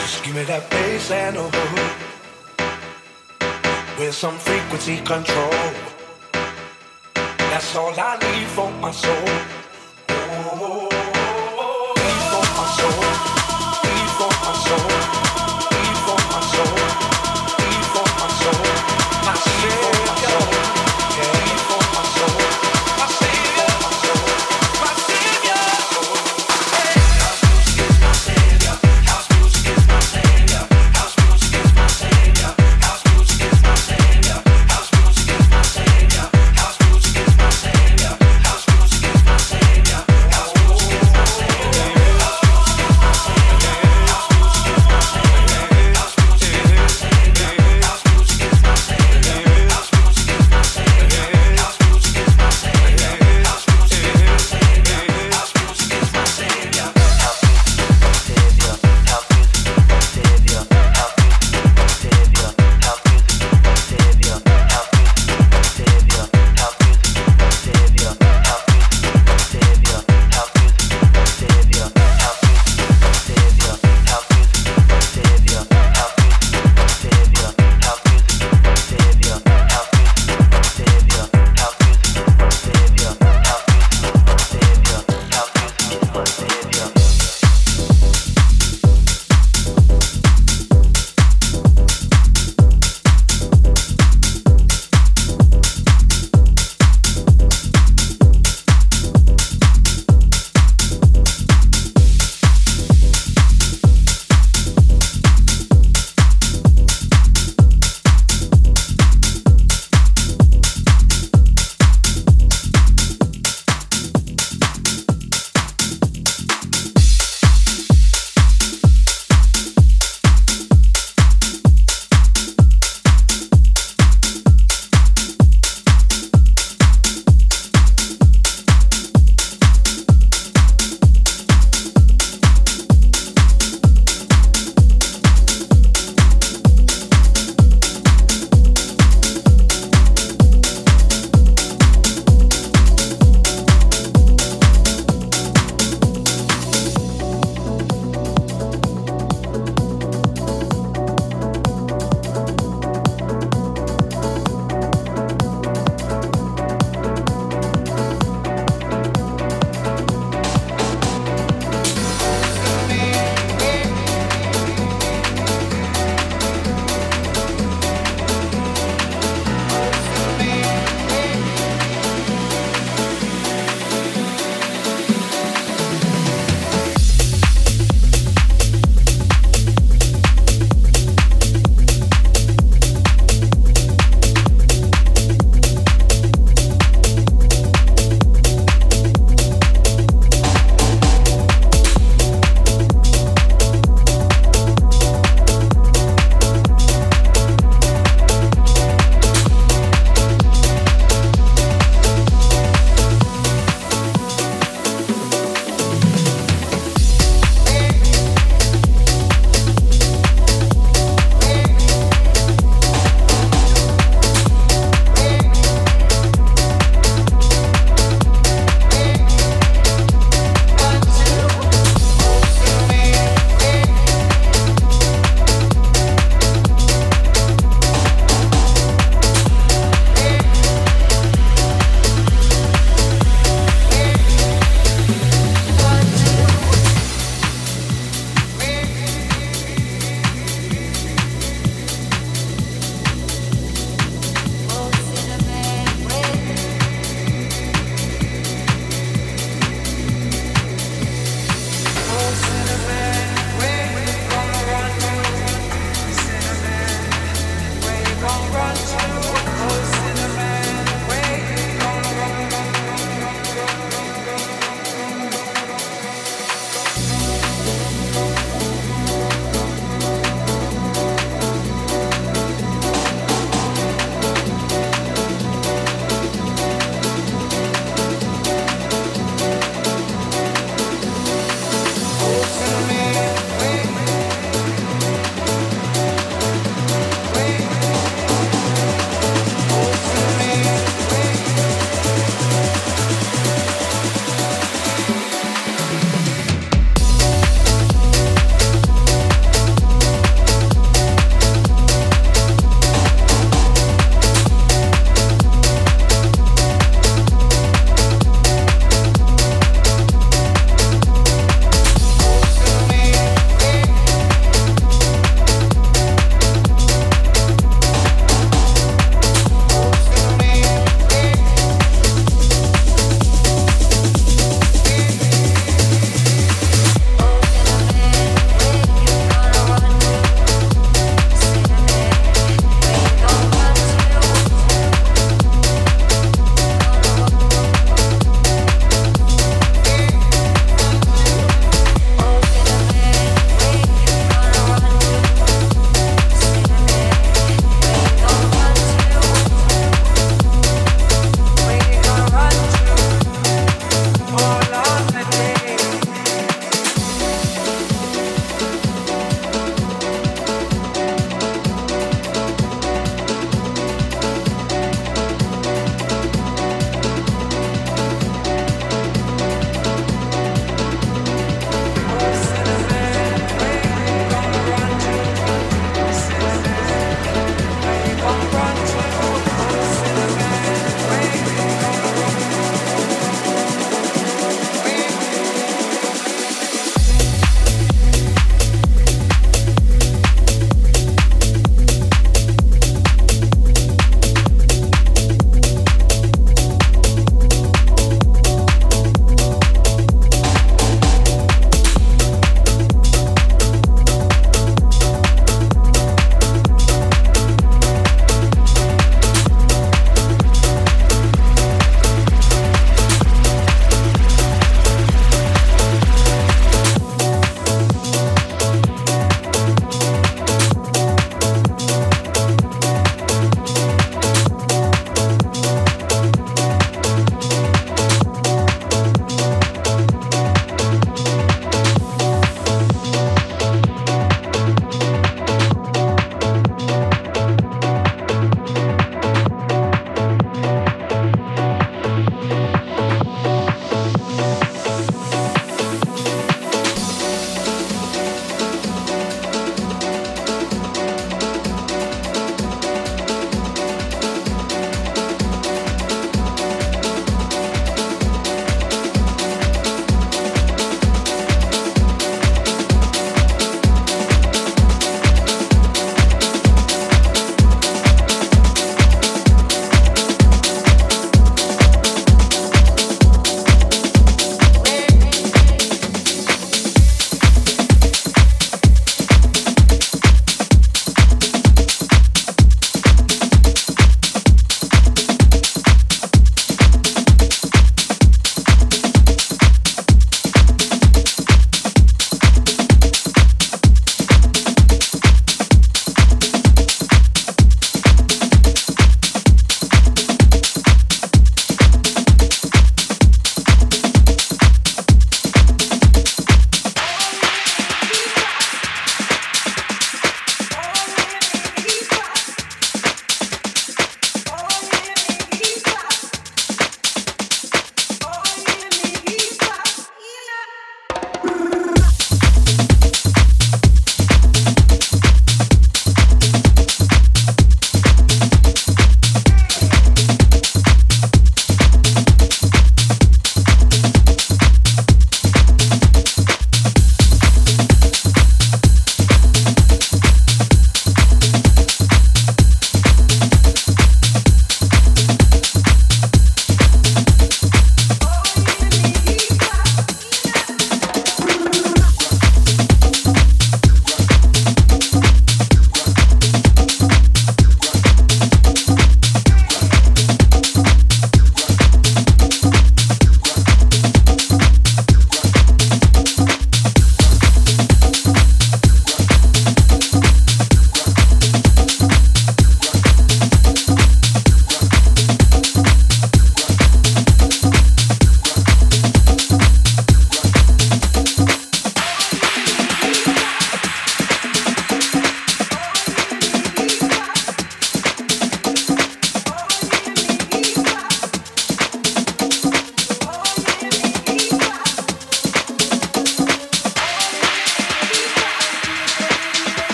Just give me that bass and oh. With some frequency control. That's all I need for my soul. Oh. oh, oh.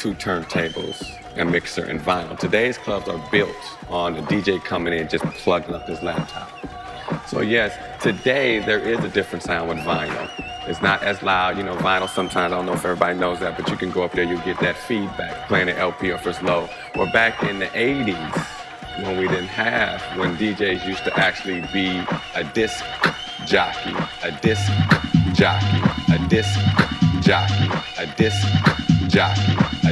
Two turntables, a mixer, and vinyl. Today's clubs are built on a DJ coming in just plugging up his laptop. So yes, today there is a different sound with vinyl. It's not as loud, you know, vinyl sometimes, I don't know if everybody knows that, but you can go up there, you'll get that feedback, playing an LP or it's low. Or back in the 80s, when we didn't have, when DJs used to actually be a disc jockey, a disc jockey, a disc jockey, a disc jockey,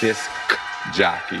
disc jockey.